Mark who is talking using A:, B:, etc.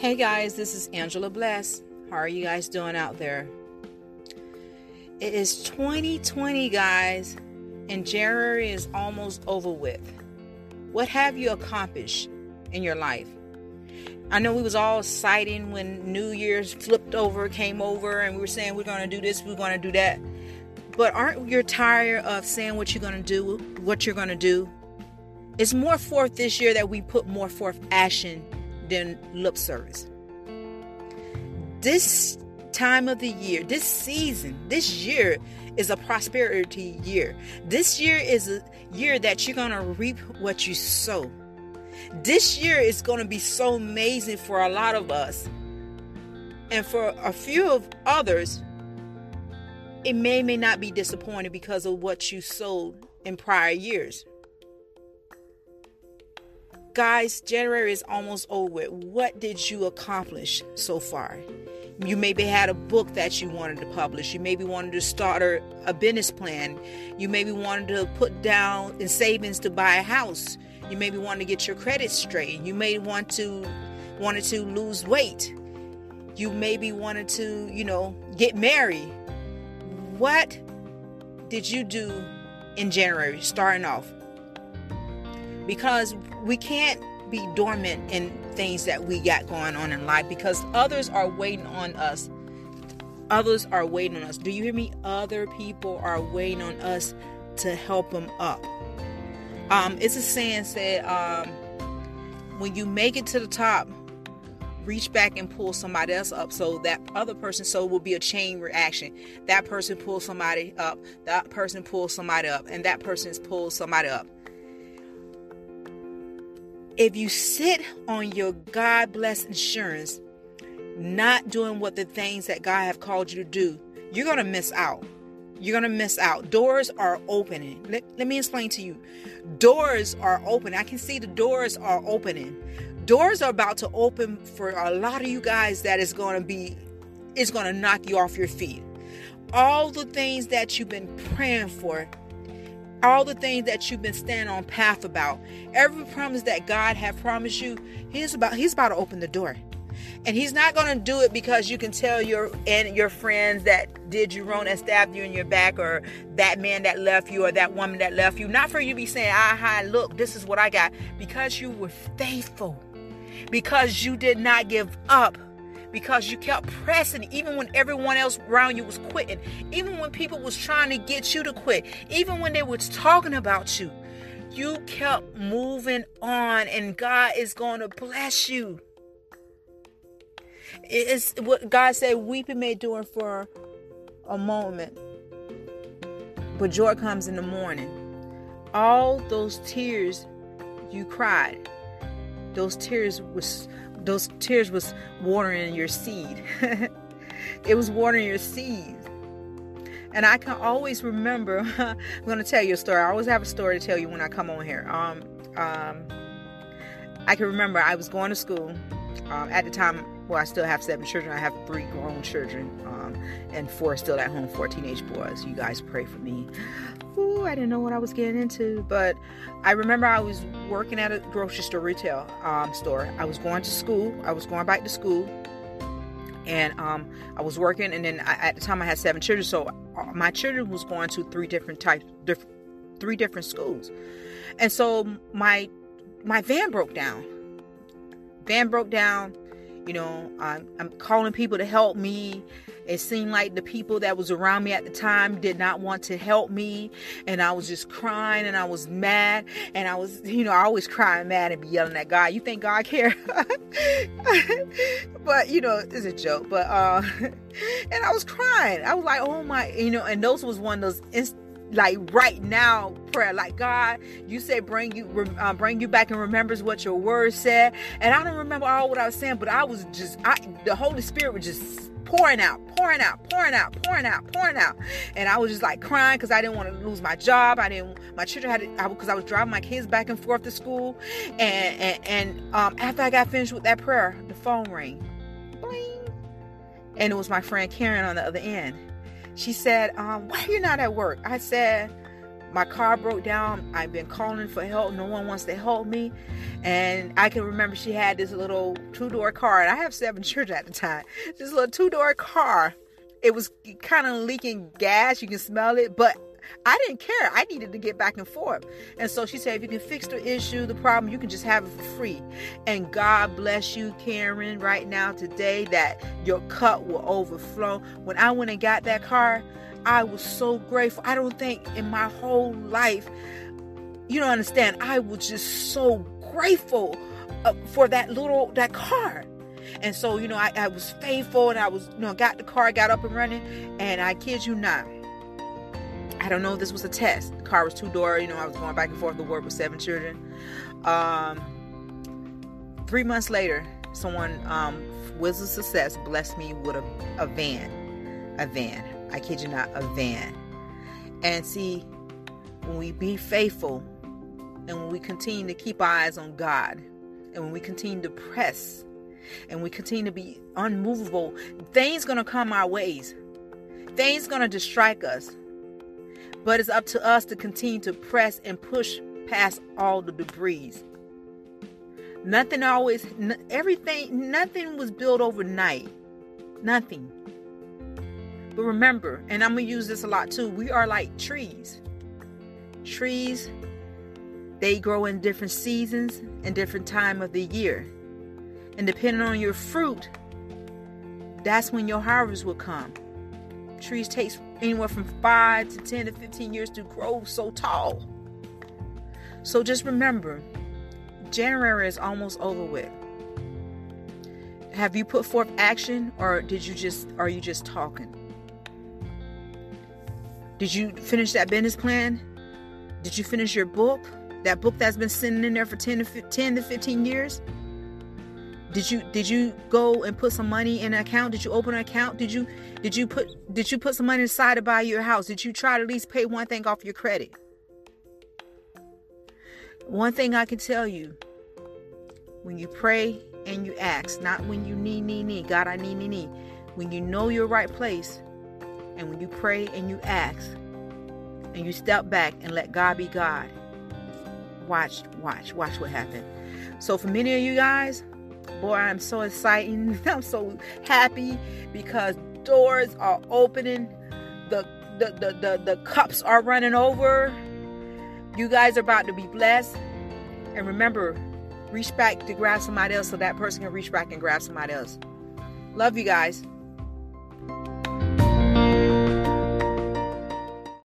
A: Hey guys, this is Angela Bless. How are you guys doing out there? It is 2020, guys, and January is almost over with. What have you accomplished in your life? I know we was all exciting when New Year's flipped over, came over, and we were saying we're to do this, we're to do that. But aren't you tired of saying what you're to do, what you're to do? It's more forth this year that we put more forth action than lip service. This time of the year, this season, this year is a prosperity year. This year is a year that you're going to reap what you sow. This year is going to be so amazing for a lot of us. And for a few of others, it may may not be disappointed because of what you sowed in prior years. Guys, January is almost over. What did you accomplish so far? You maybe had a book that you wanted to publish. You maybe wanted to start a, business plan. You maybe wanted to put down in savings to buy a house. You maybe wanted to get your credit straight. You may want to wanted to lose weight. You maybe wanted to, you know, get married. What did you do in January starting off? Because we can't be dormant in things that we got going on in life because others are waiting on us. Others are waiting on us. Do you hear me? Other people are waiting on us to help them up. Um, it's a saying said, um, when you make it to the top, reach back and pull somebody else up so that other person so will be a chain reaction that person pulls somebody up that person pulls somebody up and that person pulls somebody up if you sit on your God blessed insurance, not doing what the things that God have called you to do, you're going to miss out. You're going to miss out. Doors are opening. Let, let me explain to you. Doors are open. I can see the doors are opening. Doors are about to open for a lot of you guys that is going to be, is going to knock you off your feet. All the things that you've been praying for all the things that you've been standing on path about. Every promise that god have promised you he's about he's about to open the door. And he's not going to do it because you can tell your and your friends that did you wrong and stabbed you in your back or that man that left you or that woman that left you. Not for you to be saying ah, aha look this is what i got. Because you were faithful. Because you did not give up because you kept pressing even when everyone else around you was quitting even when people was trying to get you to quit even when they was talking about you. You kept moving on and god is going to bless you. It's what god said weeping may endure for a moment but joy comes in the morning. All those tears you cried those tears was those tears was watering your seed. it was watering your seed. And I can always remember, I'm going to tell you a story. I always have a story to tell you when I come on here. Um, um, I can remember I was going to school um, at the time. Well, I still have seven children. I have three grown children, um, and four still at home, four teenage boys. You guys pray for me. Ooh, I didn't know what I was getting into, but I remember I was working at a grocery store retail um, store. I was going to school. I was going back to school, and um, I was working. And then I, at the time, I had seven children, so uh, my children was going to three different types, diff- three different schools, and so my my van broke down. Van broke down. You know, I'm, I'm calling people to help me it seemed like the people that was around me at the time did not want to help me. And I was just crying and I was mad. And I was, you know, I always crying mad and be yelling at God. You think God care? but, you know, it's a joke. But, uh, and I was crying. I was like, oh my, you know, and those was one of those inst- like right now prayer like god you say bring you uh, bring you back and remembers what your word said and i don't remember all what i was saying but i was just i the holy spirit was just pouring out, pouring out, pouring out, pouring out, pouring out. And I was just like crying because I didn't want to lose my job. I didn't, my children had to, because I, I, was driving my kids back and forth to school. And, and, and um, after I got finished with that prayer, the phone rang. Bling. And it was my friend Karen on the other end. She said, um, Why are you not at work? I said, my car broke down. I've been calling for help. No one wants to help me. And I can remember she had this little two door car. And I have seven children at the time. This little two door car. It was kind of leaking gas. You can smell it. But I didn't care. I needed to get back and forth. And so she said, if you can fix the issue, the problem, you can just have it for free. And God bless you, Karen, right now, today, that your cup will overflow. When I went and got that car, I was so grateful. I don't think in my whole life, you don't understand, I was just so grateful uh, for that little, that car. And so, you know, I, I was faithful and I was, you know, got the car, got up and running. And I kid you not, I don't know if this was a test. The car was two door, you know, I was going back and forth to work with seven children. Um, three months later, someone, um, Wheels of Success, blessed me with a, a van. A van. I kid you not, a van. And see, when we be faithful and when we continue to keep our eyes on God and when we continue to press and we continue to be unmovable, things gonna come our ways. Things gonna distract us. But it's up to us to continue to press and push past all the debris. Nothing always, everything, nothing was built overnight. Nothing. But remember, and I'm going to use this a lot too, we are like trees. Trees, they grow in different seasons and different time of the year. And depending on your fruit, that's when your harvest will come. Trees takes anywhere from 5 to 10 to 15 years to grow so tall. So just remember, January is almost over with. Have you put forth action or did you just are you just talking? Did you finish that business plan? Did you finish your book? That book that's been sitting in there for 10 to 15, to 15 years? Did you did you go and put some money in an account? Did you open an account? Did you did you put did you put some money aside to buy your house? Did you try to at least pay one thing off your credit? One thing I can tell you, when you pray and you ask, not when you need, need, need, God, I need, need, need. When you know your right place, and when you pray and you ask and you step back and let God be God, watch, watch, watch what happens. So for many of you guys, boy, I'm so excited. I'm so happy because doors are opening. The the, the, the, the cups are running over. You guys are about to be blessed. And remember, reach back to grab somebody else so that person can reach back and grab somebody else. Love you guys.